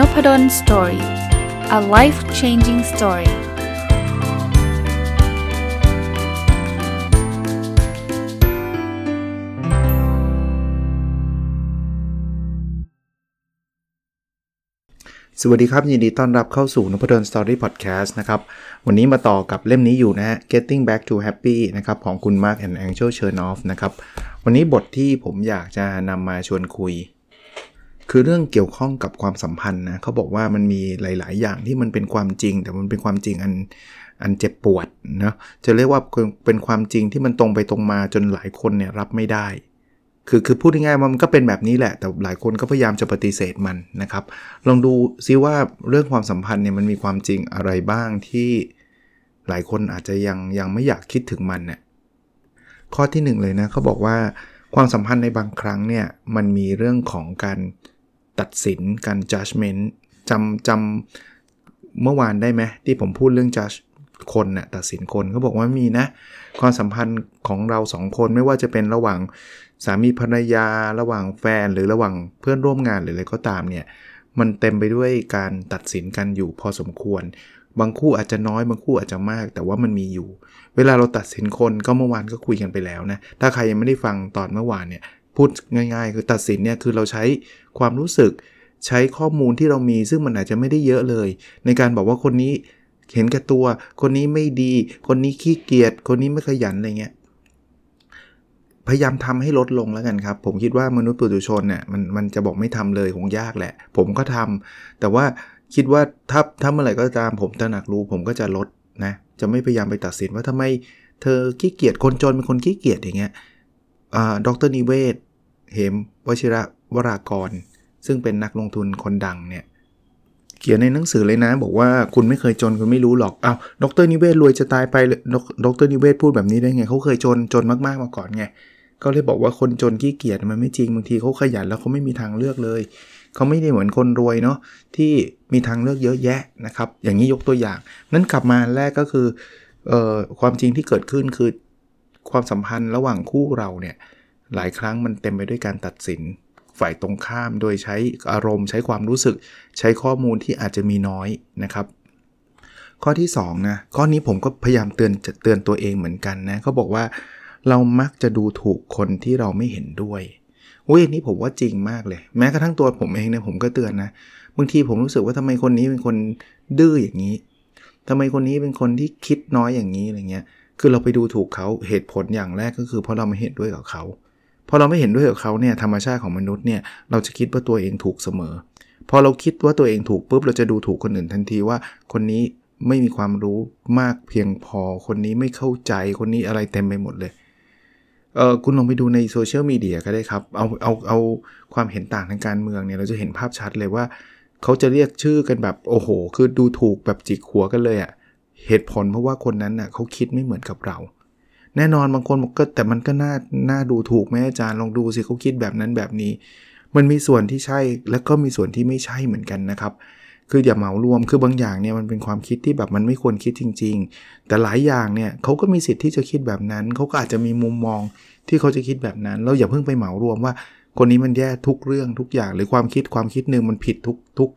Nopadol Story a life changing story สวัสดีครับ ยินดีต้อนรับเข้าสู่นพดล Story Podcast นะครับ วันนี้มาต่อกับเล่มนี้อยู่นะฮะ Getting Back to Happy นะครับ ของคุณ Mark and Angel Chernoff นะครับ วันนี้บทที่ผมอยากจะนำมาชวนคุย คือเรื่องเกี่ยวข้องกับความสัมพันธ์นะเขาบอกว่ามันมีหลาย ๆ อย่างที่มันเป็นความจริง แต่มันเป็นความจริงอันอันเจ็บปวดนะจะเรียกว่าเป็นความจริงที่มันตรงไปตรงมาจนหลายคนเนี่ยรับไม่ได้ คือคือพูดง่ายๆมันก็เป็นแบบนี้แหละ แต่หลายคนก็พยายามจะปฏิเสธมันนะครับ ลองดูซิว่าเรื่องความสัมพันธ์เนี่ยมันมีความจริงอะไรบ้างที่หลายคนอาจจะยังยังไม่อยากคิดถึงมันเนี่ยข้อที่ 1 เลยนะเขาบอกว่าความสัมพันธ์ในบางครั้งเนี่ยมันมีเรื่องของการ ตัดสินการ judgment จำจำเมื่อวานได้ไหมที่ผมพูดเรื่อง judge คนนะ่ะตัดสินคนเขาบอกว่ามีนะ ความสัมพันธ์ของเราสองคนไม่ว่าจะเป็นระหว่างสามีภรรยาระหว่างแฟนหรือระหว่างเพื่อนร่วมงานหรืออะไรก็ตามเนี่ยมันเต็มไปด้วยการตัดสินกันอยู่พอสมควร บางคู่อาจจะน้อยบางคู่อาจจะมาก แต่ว่ามันมีอยู่ เวลาเราตัดสินคนก็เมื่อวานก็คุยกันไปแล้วนะ ถ้าใครยังไม่ได้ฟังตอนเมื่อวานเนี่ย พูดง่าย ๆ คือตัดสินเนี่ยคือเราใช้ความรู้สึกใช้ข้อมูลที่เรามี ซึ่งมันอาจจะไม่ได้เยอะเลย ในการบอกว่าคนนี้เห็นแก่ตัว คนนี้ไม่ดี คนนี้ขี้เกียจคนนี้ไม่ขยันอะไรเงี้ยพยายามทำให้ลดลงแล้วกันครับ ผมคิดว่ามนุษย์ปุถุชนเนี่ยมันมันจะบอกไม่ทำเลยคงยากแหละ ผมก็ทำแต่ว่าคิดว่าถ้าถ้าเมื่อไหร่ก็ตามผมตระหนักรู้ ผมก็จะลดนะจะไม่พยายามไปตัดสินว่าทำไมเธอขี้เกียจคนจนเป็นคนขี้เกียจอย่างเงี้ย ดรนิเวศ เหมวชิระวรากร ซึ่งเป็นนักลงทุนคนดังเนี่ยเขียนในหนังสือเลยนะ บอกว่าคุณไม่เคยจนคุณไม่รู้หรอกอา้าวดรนิเวศรวยจะตายไปดรนิเวศพูดแบบนี้ได้ไงเขาเคยจนจนมากๆมาก่อนไงก็เลยบอกว่าคนจนขี้เกียจมันไม่จริงบางทีเขาขยันแล้วเขาไม่มีทางเลือกเลยเขาไม่ได้เหมือนคนรวยเนาะที่มีทางเลือกเยอะแยะนะครับ อย่างนี้ยกตัวอย่าง นั้นกลับมาแรกก็คือออความจริงที่เกิดขึ้นคือ ความสัมพันธ์ระหว่างคู่เราเนี่ยหลายครั้งมันเต็มไปด้วยการตัดสินฝ่ายตรงข้ามโดยใช้อารมณ์ใช้ความรู้สึกใช้ข้อมูลที่อาจจะมีน้อยนะครับ ข้อที่2นะข้อนี้ผมก็พยายามเตือนเตือนตัวเองเหมือนกันนะเขาบอกว่าเรามักจะดูถูกคนที่เราไม่เห็นด้วยอุ้ยนี้ผมว่าจริงมากเลย แม้กระทั่งตัวผมเองเนี่ยผมก็เตือนนะบางทีผมรู้สึกว่าทำไมคนนี้เป็นคนดื้ออย่างนี้ทำไมคนนี้เป็นคนที่คิดน้อยอย่างนี้อะไรเงี้ย คือเราไปดูถูกเขาเหตุผลอย่างแรกก็คือเพราะเราไม่เห็นด้วยกับเขาพอเราไม่เห็นด้วยกับเขาเนี่ยธรรมชาติของมนุษย์เนี่ยเราจะคิดว่าตัวเองถูกเสมอ พอเราคิดว่าตัวเองถูกปุ๊บเราจะดูถูกคนอื่นทันทีว่า คนนี้ไม่มีความรู้มากเพียงพอ คนนี้ไม่เข้าใจคนนี้อะไรเต็มไปหมดเลยเออคุณลองไปดูในโซเชียลมีเดียก็ได้ครับเอาเอาเอาความเห็นต่างทางการเมืองเนี่ยเราจะเห็นภาพชัดเลยว่า เขาจะเรียกชื่อกันแบบโอ้โห คือดูถูกแบบจิกหัวกันเลยอะ่ะ เหตุผลเพราะว่าคนนั้นน่ะเขาคิดไม่เหมือนกับเรา แน่นอนบางคนก็แต่มันก็น่าน่าดูถูกแม่อาจารย์ลองดูสิเขาคิดแบบนั้นแบบนี้ มันมีส่วนที่ใช่แล้วก็มีส่วนที่ไม่ใช่เหมือนกันนะครับ คืออย่าเหมารวมคือบางอย่างเนี่ยมันเป็นความคิดที่แบบมันไม่ควรคิดจริง ๆ แต่หลายอย่างเนี่ยเขาก็มีสิทธิ์ที่จะคิดแบบนั้นเขาก็อาจจะมีมุมมองที่เขาจะคิดแบบนั้นเราอย่าเพิ่งไปเหมารวมว่า คนนี้มันแย่ทุกเรื่องทุกอย่างหรือความคิดความคิดหนึ่งมันผิดทุกทุก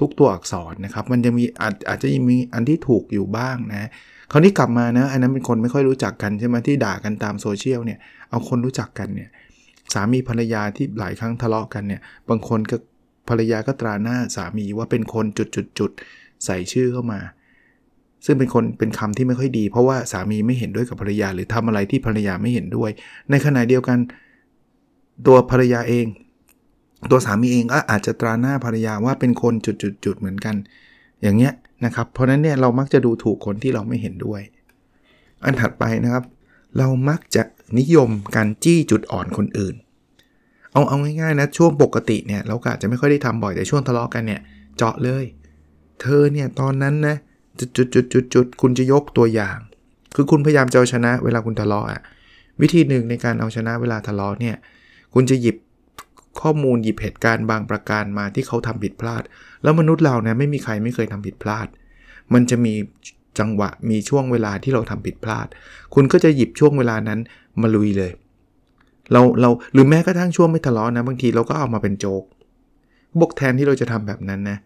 ทุกตัวอักษรนะครับ มันจะมีอาจอาจจะมีอันที่ถูกอยู่บ้างนะคราวนี้กลับมานะ อันนั้นเป็นคนไม่ค่อยรู้จักกันใช่ไหมที่ด่ากันตามโซเชียลเนี่ยเอาคนรู้จักกันเนี่ยสามีภรรยาที่หลายครั้งทะเลาะกันเนี่ยบางคนก็ภรรยาก็ตราหน้าสามีว่าเป็นคนจุดจุดจุดใส่ชื่อเข้ามา ซึ่งเป็นคนเป็นคำที่ไม่ค่อยดี เพราะว่าสามีไม่เห็นด้วยกับภรรยา หรือทำอะไรที่ภรรยาไม่เห็นด้วย ในขณะเดียวกัน ตัวภรรยาเอง ตัวสามีเองก็อาจจะตราหน้าภรรยาว่าเป็นคนจุดจุดจุดเหมือนกัน อย่างเงี้ยนะครับ เพราะนั้นเนี่ยเรามักจะดูถูกคนที่เราไม่เห็นด้วย อันถัดไปนะครับ เรามักจะนิยมการจี้จุดอ่อนคนอื่น เอาเอาง่ายๆนะช่วงปกติเนี่ยเราอาจจะไม่ค่อยได้ทำบ่อยแต่ช่วงทะเลาะกันเนี่ยเจาะเลย เธอเนี่ยตอนนั้นนะจุดจุดจุดจุดจุดคุณจะยกตัวอย่าง คือคุณพยายามจะเอาชนะเวลาคุณทะเลาะอะวิธีหนึ่งในการเอาชนะเวลาทะเลาะเนี่ยคุณจะหยิบ ข้อมูลหยิบเหตุการณ์บางประการมาที่เขาทำผิดพลาด แล้วมนุษย์เราเนี่ยไม่มีใครไม่เคยทำผิดพลาด มันจะมีจังหวะมีช่วงเวลาที่เราทำผิดพลาด คุณก็จะหยิบช่วงเวลานั้นมาลุยเลย เราเราหรือแม้กระทั่งช่วงไม่ทะเลาะนะบางทีเราก็เอามาเป็นโจกบกแทนที่เราจะทำแบบนั้นนะ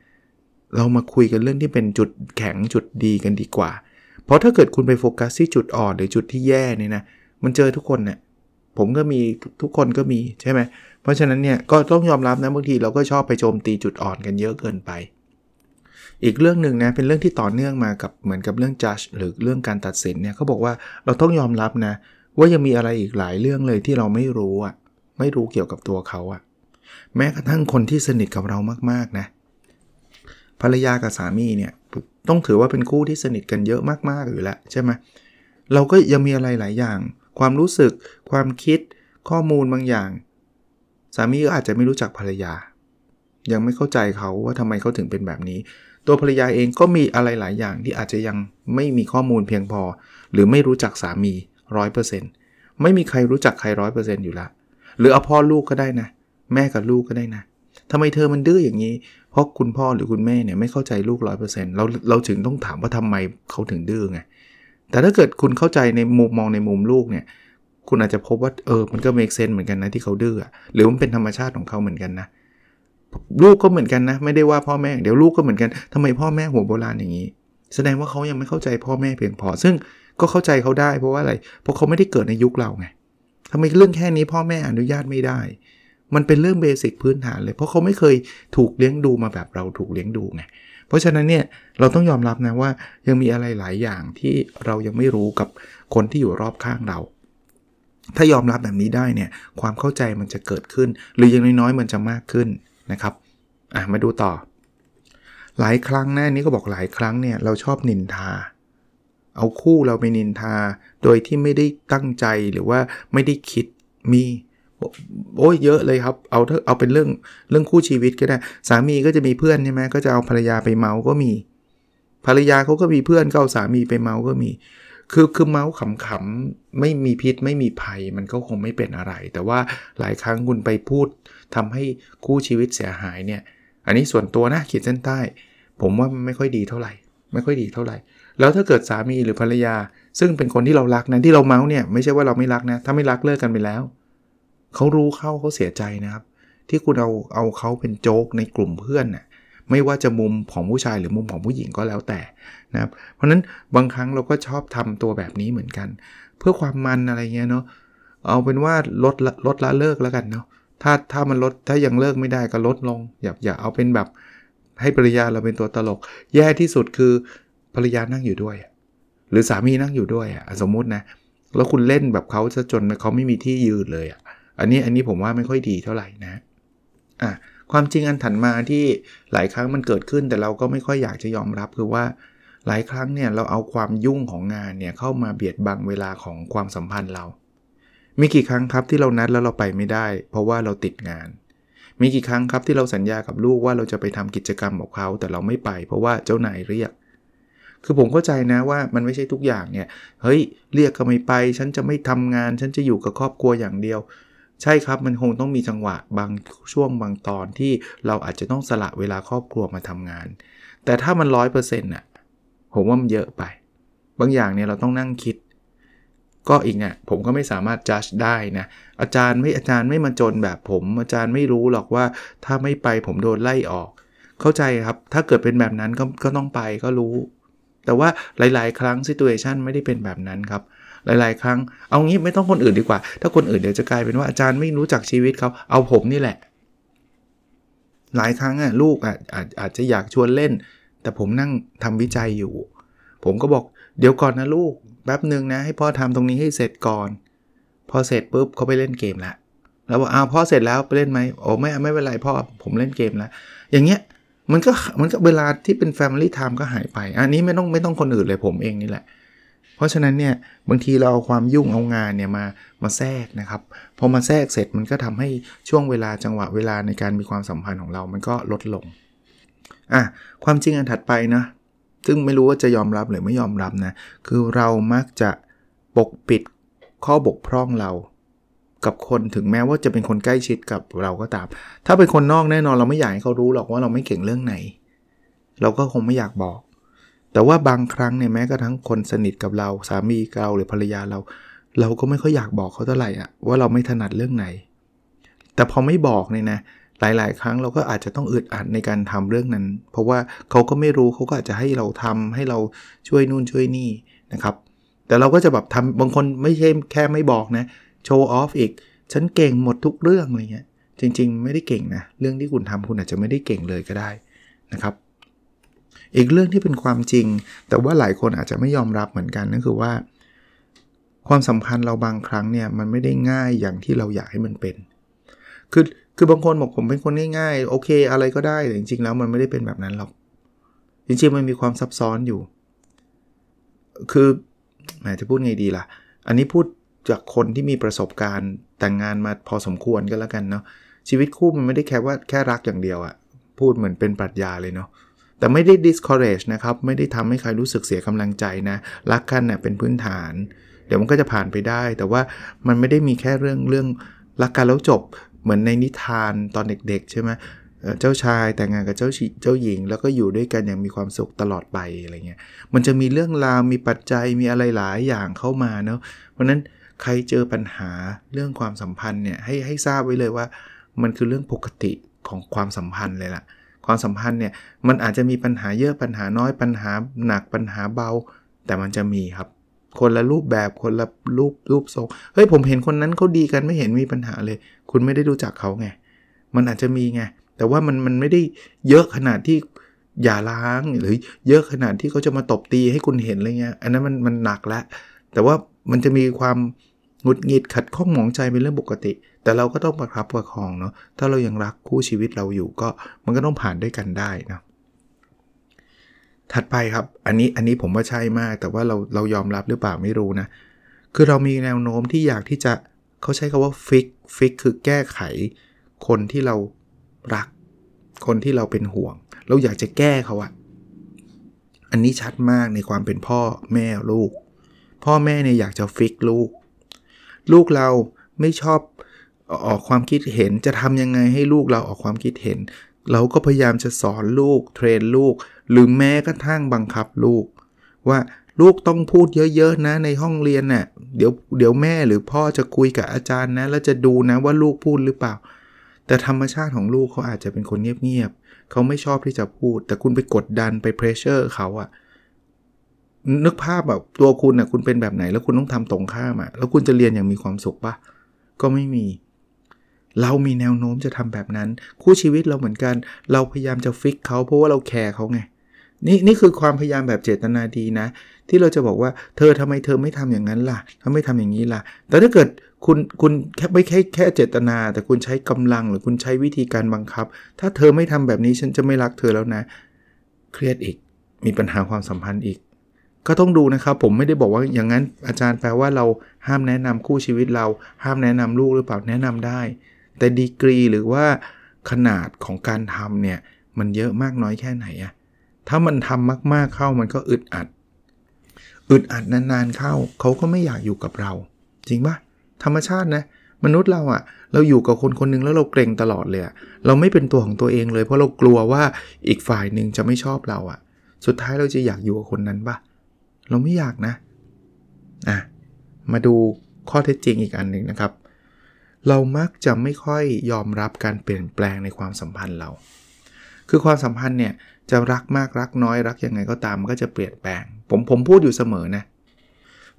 เรามาคุยกันเรื่องที่เป็นจุดแข็งจุดดีกันดีกว่า เพราะถ้าเกิดคุณไปโฟกัสที่จุดอ่อนหรือจุดที่แย่เนี่ยนะมันเจอทุกคนเนะี่ย ผมก็มีทุกคนก็มีใช่ไหมเพราะฉะนั้นเนี่ยก็ต้องยอมรับนะบางทีเราก็ชอบไปโจมตีจุดอ่อนกันเยอะเกินไป อีกเรื่องหนึ่งนะเป็นเรื่องที่ต่อเนื่องมากับเหมือนกับเรื่องจัดหรือเรื่องการตัดสินเนี่ยเขาบอกว่าเราต้องยอมรับนะ ว่ายังมีอะไรอีกหลายเรื่องเลยที่เราไม่รู้อะไม่รู้เกี่ยวกับตัวเขาอะแม้กระทั่งคนที่สนิทกับเรามากๆนะภรรยากับสามีเนี่ยต้องถือว่าเป็นคู่ที่สนิทกันเยอะมากๆอยู่แล้วใช่ไหมเราก็ยังมีอะไรหลายอย่าง ความรู้สึก ความคิด ข้อมูลบางอย่าง สามีก็อาจจะไม่รู้จักภรรยา ยังไม่เข้าใจเขาว่าทำไมเขาถึงเป็นแบบนี้ ตัวภรรยาเองก็มีอะไรหลายอย่างที่อาจจะยังไม่มีข้อมูลเพียงพอ หรือไม่รู้จักสามีร้อยเปอร์เซ็นต์ไม่มีใครรู้จักใครร้อยเปอร์เซ็นต์อยู่ล้วหรือเอาพ่อลูกก็ได้นะ แม่กับลูกก็ได้นะทำไมเธอมันดื้ออย่างนี้ เพราะคุณพ่อหรือคุณแม่เนี่ยไม่เข้าใจลูกร้อยเปอร์เซ็นต์เราเราถึงต้องถามว่าทำไมเขาถึงดื้อไง แต่ถ้าเกิดคุณเข้าใจในมุมมองในมุมลูกเนี่ย คุณอาจจะพบว่าเออ มันก็เมกเซนเหมือนกันนะที่เขาดื้อ หรือมันเป็นธรรมชาติของเขาเหมือนกันนะ ลูกก็เหมือนกันนะ ไม่ได้ว่าพ่อแม่ เดี๋ยวลูกก็เหมือนกันทำไมพ่อแม่หัวโบราณอย่างนี้ แสดงว่าเขายังไม่เข้าใจพ่อแม่เพียงพอ ซึ่งก็เข้าใจเขาได้เพราะว่าอะไร เพราะเขาไม่ได้เกิดในยุคเราไงทำไมเรื่องแค่นี้พ่อแม่อนุญาตไม่ได้ มันเป็นเรื่องเบสิกพื้นฐานเลย เพราะเขาไม่เคยถูกเลี้ยงดูมาแบบเราถูกเลี้ยงดูไง เพราะฉะนั้นเนี่ยเราต้องยอมรับนะว่ายังมีอะไรหลายอย่างที่เรายังไม่รู้กับคนที่อยู่รอบข้างเรา ถ้ายอมรับแบบนี้ได้เนี่ยความเข้าใจมันจะเกิดขึ้น หรือย่างน้อยๆมันจะมากขึ้นนะครับอะมาดูต่อ หลายครั้งนะนี้ก็บอกหลายครั้งเนี่ยเราชอบนินทา เอาคู่เราไปนินทา โดยที่ไม่ได้ตั้งใจหรือว่าไม่ได้คิดมี โอ้ยเยอะเลยครับ เอาเอะเอาเป็นเรื่องเรื่องคู่ชีวิตก็ได้ สามีก็จะมีเพื่อนใช่ไหมก็จะเอาภรรยาไปเมาก็มี ภรรยาเขาก็มีเพื่อนก็เอาสามีไปเมาก็มี คือคือเมาขำๆไม่มีพิษไม่มีภัยมันก็คงไม่เป็นอะไร แต่ว่าหลายครั้งคุณไปพูดทำให้คู่ชีวิตเสียหายเนี่ย อันนี้ส่วนตัวนะขีดเส้นใต้ ผมว่าไม่ค่อยดีเท่าไหร่ ไม่ค่อยดีเท่าไหร่ แล้วถ้าเกิดสามีหรือภรรยา ซึ่งเป็นคนที่เรารักนะที่เราเมาส์เนี่ยไม่ใช่ว่าเราไม่รักนะถ้าไม่รักเลิกกันไปแล้ว เขารู้เข้าเขาเสียใจนะครับ ที่คุณเอาเอาเขาเป็นโจ๊กในกลุ่มเพื่อนน่ะไม่ว่าจะมุมของผู้ชายหรือมุมของผู้หญิงก็แล้วแต่นะครับ เพราะนั้นบางครั้งเราก็ชอบทำตัวแบบนี้เหมือนกัน เพื่อความมันอะไรเงี้ยเนาะเอาเป็นว่าลดลดละเลิกแล้วกันเนาะถ้าถ้ามันลดถ้ายังเลิกไม่ได้ก็ลดลง อย่าอย่าเอาเป็นแบบให้ภรรยาเราเป็นตัวตลก แย่ที่สุดคือภรรยานั่งอยู่ด้วย หรือสามีนั่งอยู่ด้วยอะสมมุตินะแล้วคุณเล่นแบบเขาซะจนเขาไม่มีที่ยืนเลยอะ อันนี้อันนี้ผมว่าไม่ค่อยดีเท่าไหร่นะอะความจริงอันถัดมาที่หลายครั้งมันเกิดขึ้นแต่เราก็ไม่ค่อยอยากจะยอมรับคือว่าหลายครั้งเนี่ยเราเอาความยุ่งของงานเนี่ยเข้ามาเบียดบังเวลาของความสัมพันธ์เรา มีกี่ครั้งครับที่เรานัดแล้วเราไปไม่ได้ เพราะว่าเราติดงาน มีกี่ครั้งครับที่เราสัญญากับลูกว่าเราจะไปทำกิจกรรมกับเขาแต่เราไม่ไป เพราะว่าเจ้านายเรียก คือผมเข้าใจนะว่ามันไม่ใช่ทุกอย่างเนี่ย เฮ้ยเรียกก็ไม่ไป ฉันจะไม่ทำงาน ฉันจะอยู่กับครอบครัวอย่างเดียว ใช่ครับมันคงต้องมีจังหวะบางช่วงบางตอนที่เราอาจจะต้องสละเวลาครอบครัวมาทำงาน แต่ถ้ามันร้อยเปอร์เซ็นต์น่ะผมว่ามันเยอะไป บางอย่างเนี่ยเราต้องนั่งคิด ก็อีกเนี่ยผมก็ไม่สามารถจัดได้นะอาจารย์ไม่อาจารย์ไม่มาจนแบบผม อาจารย์ไม่รู้หรอกว่าถ้าไม่ไปผมโดนไล่ออก เข้าใจครับ ถ้าเกิดเป็นแบบนั้นก็ก็ต้องไปก็รู้ แต่ว่าหลาย ๆ ครั้งซิตูเอชันไม่ได้เป็นแบบนั้นครับ หลายๆ ครั้ง เอางี้ไม่ต้องคนอื่นดีกว่า ถ้าคนอื่นเดี๋ยวจะกลายเป็นว่าอาจารย์ไม่รู้จักชีวิตเขาเอาผมนี่แหละ หลายครั้งอะลูกอาจอาจอาจจะอยากชวนเล่น แต่ผมนั่งทำวิจัยอยู่ ผมก็บอกเดี๋ยวก่อนนะลูกแป๊บหนึ่งนะ ให้พ่อทำตรงนี้ให้เสร็จก่อน พอเสร็จปุ๊บเขาไปเล่นเกมละแล้วบอกอ้าวพ่อเสร็จแล้วไปเล่นไหมโอ้ไม่ไม่เป็นไรพ่อผมเล่นเกมแล้ว อย่างเงี้ยมันก็มันก็เวลาที่เป็น Family Time ก็หายไป อันนี้ไม่ต้องไม่ต้องคนอื่นเลยผมเองนี่แหละ เพราะฉะนั้นเนี่ยบางทีเราเอาความยุ่งเอางานเนี่ยมามาแทรกนะครับพอมาแทรกเสร็จมันก็ทำให้ช่วงเวลาจังหวะเวลาในการมีความสัมพันธ์ของเรา มันก็ลดลงอะความจริงอันถัดไปนะซึ่งไม่รู้ว่าจะยอมรับหรือไม่ยอมรับนะคือเรามักจะปกปิดข้อบกพร่องเรา กับคนถึงแม้ว่าจะเป็นคนใกล้ชิดกับเราก็ตาม ถ้าเป็นคนนอกแน่นอนเราไม่อยากให้เขารู้หรอกว่าเราไม่เก่งเรื่องไหน เราก็คงไม่อยากบอก แต่ว่าบางครั้งเนี่ยแม้กระทั่งคนสนิทกับเราสามีเราหรือภรรยาเรา เราก็ไม่ค่อยอยากบอกเขาเท่าไหร่อะว่าเราไม่ถนัดเรื่องไหน แต่พอไม่บอกเนี่ยนะหลาย ๆ ครั้งเราก็อาจจะต้องอึดอัดในการทำเรื่องนั้น เพราะว่าเขาก็ไม่รู้เขาก็อาจจะให้เราทำให้เราช่วยนู่นช่วยนี่นะครับ แต่เราก็จะแบบทำบางคนไม่ใช่แค่ไม่บอกนะโชว์ออฟอีก ฉันเก่งหมดทุกเรื่องอะไรเงี้ยจริง ๆ ไม่ได้เก่งนะ เรื่องที่คุณทำคุณอาจจะไม่ได้เก่งเลยก็ได้นะครับ อีกเรื่องที่เป็นความจริง แต่ว่าหลายคนอาจจะไม่ยอมรับเหมือนกันนั่นคือว่า ความสัมพันธ์เราบางครั้งเนี่ยมันไม่ได้ง่ายอย่างที่เราอยากให้มันเป็น คือคือบางคนบอกผมเป็นคนง่ายๆโอเค อะไรก็ได้แต่จริงๆ แล้วมันไม่ได้เป็นแบบนั้นหรอก จริงๆมันมีความซับซ้อนอยู่ คือแหมจะพูดไงดีล่ะ อันนี้พูดจากคนที่มีประสบการณ์แต่งงานมาพอสมควรก็แล้วกันเนาะชีวิตคู่มันไม่ได้แค่ว่าแค่รักอย่างเดียวอะพูดเหมือนเป็นปรัชญาเลยเนาะ แต่ไม่ได้ discourage นะครับ ไม่ได้ทำให้ใครรู้สึกเสียกำลังใจนะ รักกันเนะ่ยเป็นพื้นฐาน เดี๋ยวมันก็จะผ่านไปได้ แต่ว่ามันไม่ได้มีแค่เรื่องเรื่องรักกันแล้วจบเหมือนในนิทานตอนเด็ก ๆ ใช่ไหมเจ้าชายแต่งงานกับเจ้าเจ้าหญิง แล้วก็อยู่ด้วยกันอย่างมีความสุขตลอดไปอะไรเงี้ย มันจะมีเรื่องราวมีปัจจัยมีอะไรหลายอย่างเข้ามาเนาะ เพราะนั้นใครเจอปัญหาเรื่องความสัมพันธ์เนี่ยให้ให้ทราบไว้เลยว่า มันคือเรื่องปกติของความสัมพันธ์เลยล่ะ ความสัมพันธ์เนี่ยมันอาจจะมีปัญหาเยอะปัญหาน้อยปัญหาหนักปัญหาเบา แต่มันจะมีครับ คนละรูปแบบคนละรูปรูปทรงเฮ้ยผมเห็นคนนั้นเขาดีกันไม่เห็นมีปัญหาเลย คุณไม่ได้รู้จักเขาไงมันอาจจะมีไงแต่ว่ามันมันไม่ได้เยอะขนาดที่อย่าล้างหรือเยอะขนาดที่เขาจะมาตบตีให้คุณเห็นอะไรเงี้ยอันนั้นมันมันหนักแล้วแต่ว่ามันจะมีความหงุดหงิดขัดข้องหมองใจเป็นเรื่องปกติ แต่เราก็ต้องประคับประคองเนาะถ้าเรายังรักคู่ชีวิตเราอยู่ก็มันก็ต้องผ่านด้วยกันได้นะถัดไปครับ อันนี้อันนี้ผมว่าใช่มาก แต่ว่าเราเรายอมรับหรือเปล่าไม่รู้นะ คือเรามีแนวโน้มที่อยากที่จะเขาใช้คำว่า fix fix คือแก้ไข คนที่เรารัก คนที่เราเป็นห่วง เราอยากจะแก้เขาอะอันนี้ชัดมากในความเป็นพ่อแม่ลูก พ่อแม่เนี่ยอยากจะ fix ลูก ลูกเราไม่ชอบ ออกความคิดเห็นจะทำยังไงให้ลูกเราออกความคิดเห็น เราก็พยายามจะสอนลูก train ลูก หรือแม้กระทั่งบังคับลูก ว่าลูกต้องพูดเยอะๆนะในห้องเรียนน่ะเดี๋ยวเดี๋ยวแม่หรือพ่อจะคุยกับอาจารย์นะแล้วจะดูนะว่าลูกพูดหรือเปล่า แต่ธรรมชาติของลูกเขาอาจจะเป็นคนเงียบๆเขาไม่ชอบที่จะพูด แต่คุณไปกดดันไป pressure เขาอะนึกภาพแบบตัวคุณอะคุณเป็นแบบไหน แล้วคุณต้องทำตรงข้ามอะแล้วคุณจะเรียนอย่างมีความสุขปะก็ไม่มี เรามีแนวโน้มจะทำแบบนั้น คู่ชีวิตเราเหมือนกัน เราพยายามจะฟิกเขาเพราะว่าเราแคร์เขาไงนี่นี่คือความพยายามแบบเจตนาดีนะ ที่เราจะบอกว่าเธอทำไมเธอไม่ทำอย่างนั้นล่ะทำไมทำอย่างนี้ล่ะ แต่ถ้าเกิดคุณคุณแค่ไม่แค่แค่เจตนา แต่คุณใช้กำลังหรือคุณใช้วิธีการบังคับ ถ้าเธอไม่ทำแบบนี้ฉันจะไม่รักเธอแล้วนะ เครียดอีกมีปัญหาความสัมพันธ์อีก ก็ต้องดูนะครับ ผมไม่ได้บอกว่าอย่างนั้นอาจารย์แปลว่าเราห้ามแนะนำคู่ชีวิตเรา ห้ามแนะนำลูกหรือเปล่าแนะนำได้ แต่ดีกรีหรือว่าขนาดของการทำเนี่ยมันเยอะมากน้อยแค่ไหนอะถ้ามันทำมากๆเข้ามันก็อึดอัด อึดอัดนานๆเข้าเขาก็ไม่อยากอยู่กับเรา จริงปะธรรมชาตินะมนุษย์เราอะเราอยู่กับคนคนนึงแล้วเราเกรงตลอดเลยเราไม่เป็นตัวของตัวเองเลยเพราะเรากลัวว่าอีกฝ่ายหนึ่งจะไม่ชอบเราอะสุดท้ายเราจะอยากอยู่กับคนนั้นปะเราไม่อยากนะอะมาดูข้อเท็จจริงอีกอันหนึ่งนะครับ เรามักจะไม่ค่อยยอมรับการเปลี่ยนแปลงในความสัมพันธ์เรา คือความสัมพันธ์เนี่ยจะรักมากรักน้อยรักยังไงก็ตามมันก็จะเปลี่ยนแปลง ผมผมพูดอยู่เสมอนะ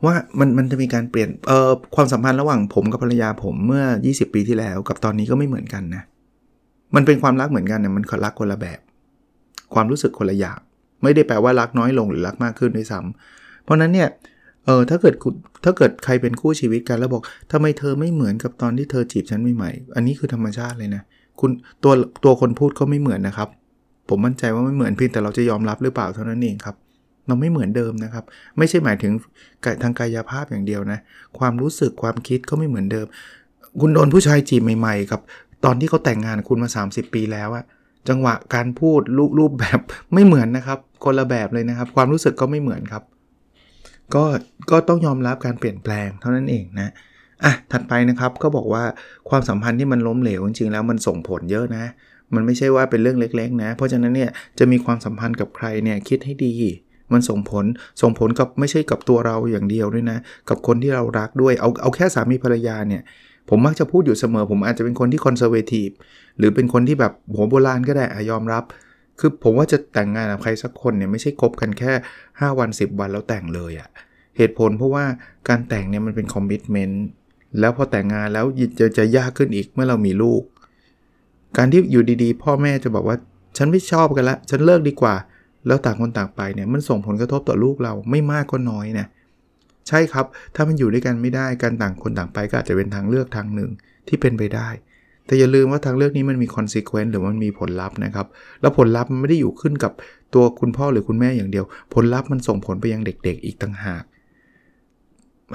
ว่ามันมันจะมีการเปลี่ยนเอ่อความสัมพันธ์ระหว่างผมกับภรรยาผมเมื่อ 20 ปีที่แล้ว กับตอนนี้ก็ไม่เหมือนกันนะมันเป็นความรักเหมือนกันนะมันรักคนละแบบ ความรู้สึกคนละอย่างไม่ได้แปลว่ารักน้อยลงหรือรักมากขึ้นด้วยซ้ำเพราะนั้นเนี่ย เออถ้าเกิดถ้าเกิดใครเป็นคู่ชีวิตกันแล้วบอกทำไมเธอไม่เหมือนกับตอนที่เธอจีบฉันใหม่ๆอันนี้คือธรรมชาติเลยนะคุณตัวตัวคนพูดก็ไม่เหมือนนะครับ ผมมั่นใจว่าไม่เหมือนเพียงแต่เราจะยอมรับหรือเปล่าเท่านั้นเองครับ เราไม่เหมือนเดิมนะครับ ไม่ใช่หมายถึงทางกายภาพอย่างเดียวนะ ความรู้สึกความคิดก็ไม่เหมือนเดิม คุณโดนผู้ชายจีบใหม่ๆกับ ตอนที่เขาแต่งงานคุณมา 30 ปีแล้วอะจังหวะการพูดรูปรูปแบบไม่เหมือนนะครับ คนละแบบเลยนะครับ ความรู้สึกก็ไม่เหมือนครับ ก็ก็ต้องยอมรับการเปลี่ยนแปลงเท่านั้นเองนะอะถัดไปนะครับก็บอกว่าความสัมพันธ์ที่มันล้มเหลวจริงๆแล้วมันส่งผลเยอะนะ มันไม่ใช่ว่าเป็นเรื่องเล็กๆนะ เพราะฉะนั้นเนี่ยจะมีความสัมพันธ์กับใครเนี่ยคิดให้ดี มันส่งผลส่งผลกับไม่ใช่กับตัวเราอย่างเดียวด้วยนะ กับคนที่เรารักด้วยเอาเอาแค่สามีภรรยาเนี่ยผมมักจะพูดอยู่เสมอ ผมอาจจะเป็นคนที่คอนเซอร์เวทีฟหรือเป็นคนที่แบบหัวโบราณก็ได้ยอมรับ คือผมว่าจะแต่งงานกับใครสักคนเนี่ยไม่ใช่คบกันแค่ 5 วัน 10 วันแล้วแต่งเลยอะเหตุผลเพราะว่าการแต่งเนี่ยมันเป็นคอมมิชเมนต์แล้วพอแต่งงานแล้วจะจะยากขึ้นอีกเมื่อเรามีลูก การที่อยู่ดีๆ พ่อแม่จะบอกว่าฉันไม่ชอบกันละฉันเลิกดีกว่า แล้วต่างคนต่างไปเนี่ยมันส่งผลกระทบต่อลูกเราไม่มากก็น้อยนะใช่ครับถ้ามันอยู่ด้วยกันไม่ได้การต่างคนต่างไปก็อาจจะเป็นทางเลือกทางหนึ่งที่เป็นไปได้ แต่อย่าลืมว่าทางเลือกนี้มันมี consequence หรือมันมีผลลัพธ์นะครับ แล้วผลลัพธ์มันไม่ได้อยู่ขึ้นกับตัวคุณพ่อหรือคุณแม่อย่างเดียว ผลลัพธ์มันส่งผลไปยังเด็กๆ อีกต่างหาก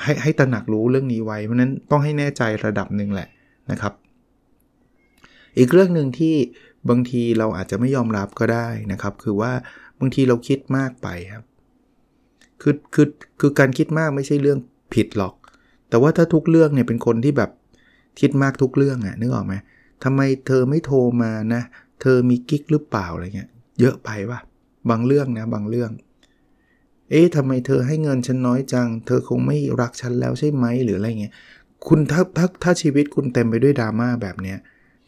ให้ให้ตระหนักรู้เรื่องนี้ไว้ เพราะนั้นต้องให้แน่ใจระดับหนึ่งแหละนะครับ อีกเรื่องหนึ่งที่บางทีเราอาจจะไม่ยอมรับก็ได้นะครับ คือว่าบางทีเราคิดมากไปครับ คือคือคือการคิดมากไม่ใช่เรื่องผิดหรอก แต่ว่าถ้าทุกเรื่องเนี่ยเป็นคนที่แบบ คิดมากทุกเรื่องอะนึกออกไหมทำไมเธอไม่โทรมานะ เธอมีกิ๊กหรือเปล่าอะไรเงี้ย เยอะไปปะบางเรื่องนะบางเรื่อง เอ๊ะทำไมเธอให้เงินฉันน้อยจัง เธอคงไม่รักฉันแล้วใช่ไหมหรืออะไรเงี้ย คุณถ้าถ้าถ้าชีวิตคุณเต็มไปด้วยดราม่าแบบเนี้ย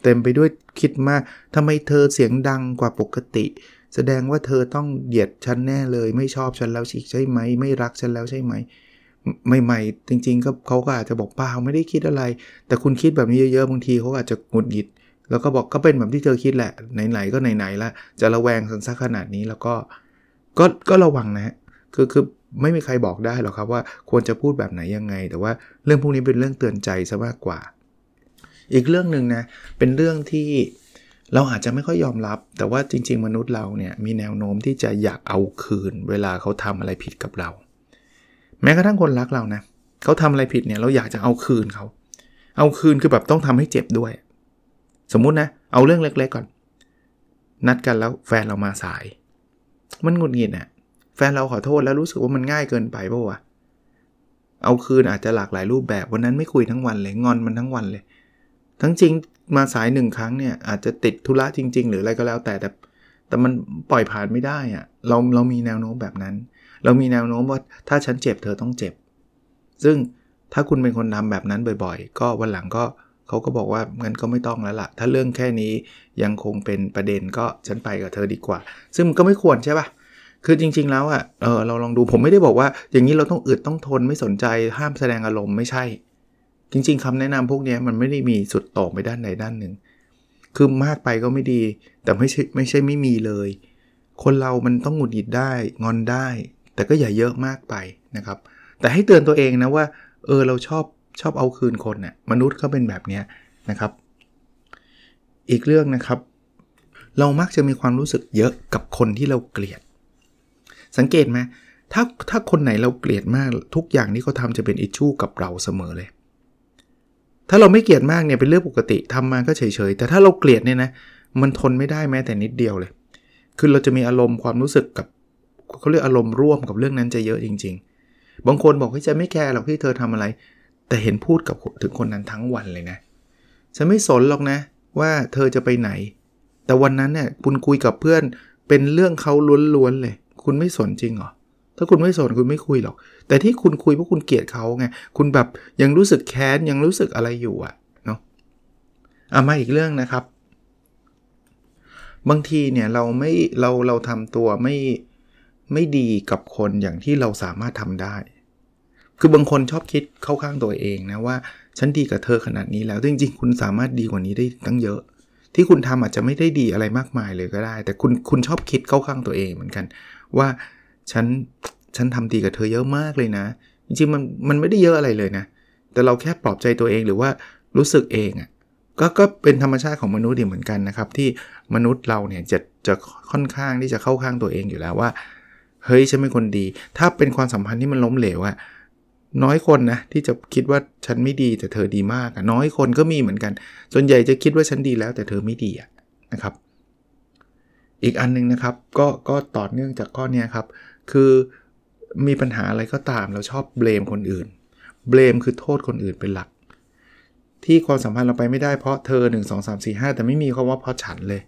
เต็มไปด้วยคิดมากทำไมเธอเสียงดังกว่าปกติ แสดงว่าเธอต้องเหยียดฉันแน่เลย ไม่ชอบฉันแล้วใช่ไหม ไม่รักฉันแล้วใช่ไหม ใหม่ๆจริง ๆ ก็เขาก็อาจจะบอกเปล่าไม่ได้คิดอะไร แต่คุณคิดแบบนี้เยอะๆบางทีเขาอาจจะหงุดหงิด แล้วก็บอกก็เป็นแบบที่เธอคิดแหละไหนๆก็ไหนๆละจะระแวงสันสักขนาดนี้แล้วก็ก็ก็ระวังนะคือคือไม่มีใครบอกได้หรอกครับว่าควรจะพูดแบบไหนยังไง แต่ว่าเรื่องพวกนี้เป็นเรื่องเตือนใจซะมากกว่า อีกเรื่องหนึ่งนะเป็นเรื่องที่เราอาจจะไม่ค่อยยอมรับ แต่ว่าจริง ๆ มนุษย์เราเนี่ยมีแนวโน้มที่จะอยากเอาคืน เวลาเขาทำอะไรผิดกับเรา แม้กระทั่งคนรักเรานะเขาทำอะไรผิดเนี่ยเราอยากจะเอาคืนเขาเอาคืนคือแบบต้องทำให้เจ็บด้วย สมมุตินะ เอาเรื่องเล็กๆก่อน นัดกันแล้วแฟนเรามาสาย มันหงุดหงิดอะแฟนเราขอโทษแล้วรู้สึกว่ามันง่ายเกินไปป่าวะเอาคืนอาจจะหลากหลายรูปแบบวันนั้นไม่คุยทั้งวันเลยงอนมันทั้งวันเลย ทั้งจริงมาสายหนึ่งครั้งเนี่ยอาจจะติดธุระจริง ๆ หรืออะไรก็แล้วแต่แต่แต่มันปล่อยผ่านไม่ได้อะเราเรามีแนวโน้มแบบนั้น เรามีแนวโน้มว่าถ้าฉันเจ็บเธอต้องเจ็บ ซึ่งถ้าคุณเป็นคนทาแบบนั้นบ่อยๆ ก็วันหลังก็เขาก็บอกว่างั้นก็ไม่ต้องแล้วละ่ะ ถ้าเรื่องแค่นี้ยังคงเป็นประเด็นก็ฉันไปกับเธอดีกว่า ซึ่งมันก็ไม่ควรใช่ปะคือจริง ๆ แล้วอะ่ะเออเราลองดูผมไม่ได้บอกว่า อย่างนี้เราต้องอึดต้องทนไม่สนใจห้ามแสดงอารมณ์ไม่ใช่ จริง ๆคำแนะนำพวกนี้มันไม่ได้มีสุดต่อไปด้านใดด้านหนึ่ง คือมากไปก็ไม่ดี แต่ไม่ใช่ไม่ใช่ไม่มีเลย คนเรามันต้องหงุดหงิดได้งอนได้ แต่ก็อย่าเยอะมากไปนะครับ แต่ให้เตือนตัวเองนะว่า เออเราชอบชอบเอาคืนคนนะ่ะมนุษย์ก็เป็นแบบนี้นะครับ อีกเรื่องนะครับ เรามักจะมีความรู้สึกเยอะกับคนที่เราเกลียด สังเกตไหมถ้าถ้าคนไหนเราเกลียดมากทุกอย่างที่เขาทาจะเป็นอิชชูกับเราเสมอเลย ถ้าเราไม่เกลียดมากเนี่ยเป็นเรื่องปกติทำมาก็เฉยๆ แต่ถ้าเราเกลียดเนี่ยนะมันทนไม่ได้แม้แต่นิดเดียวเลย คือเราจะมีอารมณ์ความรู้สึกกับ เขาเรียกอารมณ์ร่วมกับเรื่องนั้นจะเยอะจริง ๆ บางคนบอกว่าจะไม่แคร์หรอกที่เธอทำอะไร แต่เห็นพูดกับถึงคนนั้นทั้งวันเลยนะฉันไม่สนหรอกนะ ว่าเธอจะไปไหน แต่วันนั้นเนี่ยคุณคุยกับเพื่อนเป็นเรื่องเขาล้วนๆเลย คุณไม่สนจริงเหรอถ้าคุณไม่สนคุณไม่คุยหรอก แต่ที่คุณคุยเพราะคุณเกลียดเขาไงคุณแบบยังรู้สึกแค้นยังรู้สึกอะไรอยู่อะเนาะเอามาอีกเรื่องนะครับ บางทีเนี่ยเราไม่เราเราทำตัวไม่ ไม่ดีกับคนอย่างที่เราสามารถทำได้ คือบางคนชอบคิดเข้าข้างตัวเองนะว่า ฉันดีกับเธอขนาดนี้แล้วจริง ๆ คุณสามารถดีกว่านี้ได้ตั้งเยอะ ที่คุณทำอาจจะไม่ได้ดีอะไรมากมายเลยก็ได้ แต่คุณคุณชอบคิดเข้าข้างตัวเองเหมือนกัน ว่าฉันฉันทำดีกับเธอเยอะมากเลยนะ จริงๆมันมันไม่ได้เยอะอะไรเลยนะ แต่เราแค่ปลอบใจตัวเองหรือว่ารู้สึกเองอะ่ะก็ก็เป็นธรรมชาติของมนุษย์ดีเหมือนกันนะครับ ที่มนุษย์เราเนี่ยจะจะค่อนข้างที่จะเข้าข้างตัวเองอยู่แล้วว่า เฮ้ยฉันเป็นคนดี ถ้าเป็นความสัมพันธ์ที่มันล้มเหลวอะน้อยคนนะที่จะคิดว่าฉันไม่ดีแต่เธอดีมากอะน้อยคนก็มีเหมือนกัน ส่วนใหญ่จะคิดว่าฉันดีแล้วแต่เธอไม่ดีอะนะครับ อีกอันนึงนะครับ ก็ก็ต่อเนื่องจากข้อนี้ครับ คือมีปัญหาอะไรก็ตามเราชอบเบลมคนอื่น เบลมคือโทษคนอื่นเป็นหลัก ที่ความสัมพันธ์เราไปไม่ได้เพราะเธอ 1 2 3 4 5 แต่ไม่มีคำว่าเพราะฉันเลย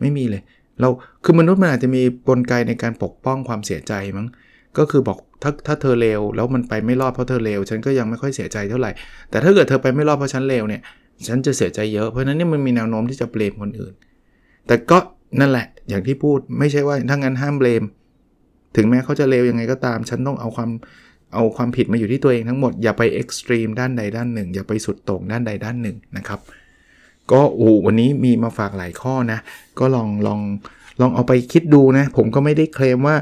ไม่มีเลย เราคือมนุษย์มันอาจจะมีกลไกในการปกป้องความเสียใจมั้งก็คือบอกถ้าถ้าเธอเลวแล้วมันไปไม่รอดเพราะเธอเลวฉันก็ยังไม่ค่อยเสียใจเท่าไหร่ แต่ถ้าเกิดเธอไปไม่รอดเพราะฉันเลวเนี่ยฉันจะเสียใจเยอะเพราะนั้นนี่มันมีแนวโน้มที่จะเบลมคนอื่น แต่ก็นั่นแหละอย่างที่พูดไม่ใช่ว่าถ้างั้นห้ามเบลม ถึงแม้เขาจะเลวยังไงก็ตาม ฉันต้องเอาความเอาความผิดมาอยู่ที่ตัวเองทั้งหมดอย่าไปเอ็กซ์ตรีมด้านใดด้านหนึ่ง อย่าไปสุดโต่งด้านใดด้านหนึ่งนะครับ ก็โอ้วันนี้มีมาฝากหลายข้อนะ ก็ลองลองลองเอาไปคิดดูนะ ผมก็ไม่ได้เคลมว่า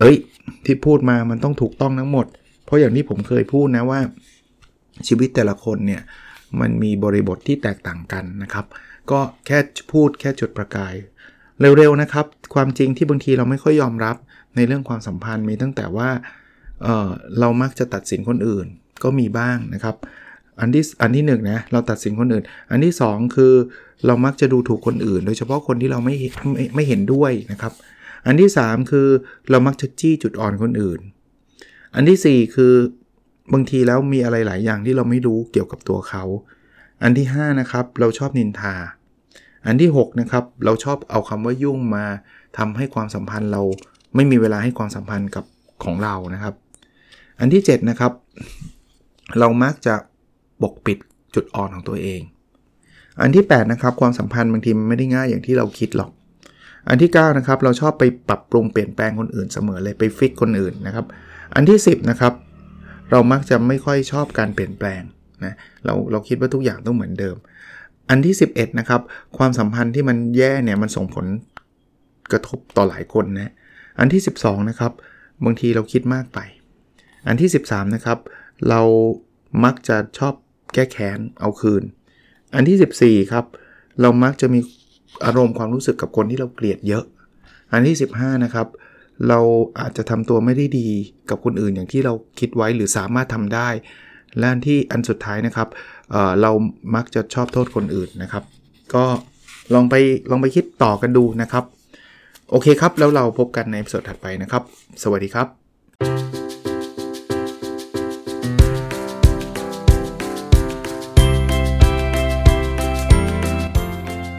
เอ้ย ที่พูดมามันต้องถูกต้องทั้งหมด เพราะอย่างที่ผมเคยพูดนะว่า ชีวิตแต่ละคนเนี่ยมันมีบริบทที่แตกต่างกันนะครับ ก็แค่พูดแค่จุดประกาย เร็วๆนะครับ ความจริงที่บางทีเราไม่ค่อยยอมรับในเรื่องความสัมพันธ์มีตั้งแต่ว่าเเรามักจะตัดสินคนอื่นก็มีบ้างนะครับ อันที่อันที่1นนะเราตัดสินคนอื่น อันที่ 2 คือเรามักจะดูถูกคนอื่น โดยเฉพาะคนที่เราไม่ไม่ไม่เห็นด้วยนะครับ อันที่ 3 คือเรามักจะจี้จุดอ่อนคนอื่น อันที่ 4 คือบางทีแล้วมีอะไรหลายอย่างที่เราไม่รู้เกี่ยวกับตัวเขา อันที่ 5 นะครับ เราชอบนินทา อันที่ 6 นะครับ เราชอบเอาคำว่ายุ่งมาทำให้ความสัมพันธ์เราไม่มีเวลาให้ความสัมพันธ์กับของเรานะครับ อันที่ 7 นะครับ เรามักจะ ปกปิดจุดอ่อนของตัวเอง อันที่ 8 นะครับ ความสัมพันธ์บางทีมันไม่ได้ง่ายอย่างที่เราคิดหรอก อันที่ 9 นะครับ เราชอบไปปรับปรุงเปลี่ยนแปลงคนอื่นเสมอเลยไปฟิกคนอื่นนะครับ อันที่ 10 นะครับ เรามักจะไม่ค่อยชอบการเปลี่ยนแปลงนะเราเราคิดว่าทุกอย่างต้องเหมือนเดิม อันที่ 11 นะครับ ความสัมพันธ์ที่มันแย่เนี่ยมันส่งผลกระทบต่อหลายคนนะอันที่ 12 นะครับ บางทีเราคิดมากไป อันที่ 13 นะครับ เรามักจะชอบ แก้แค้นเอาคืน อันที่ 14 ครับ เรามักจะมีอารมณ์ความรู้สึกกับคนที่เราเกลียดเยอะ อันที่ 15 นะครับ เราอาจจะทำตัวไม่ได้ดีกับคนอื่นอย่างที่เราคิดไว้หรือสามารถทำได้ และอันที่อันสุดท้ายนะครับเเรามักจะชอบโทษคนอื่นนะครับ ก็ลองไปลองไปคิดต่อกันดูนะครับ โอเคครับ แล้วเราพบกันในสดถัดไปนะครับ สวัสดีครับ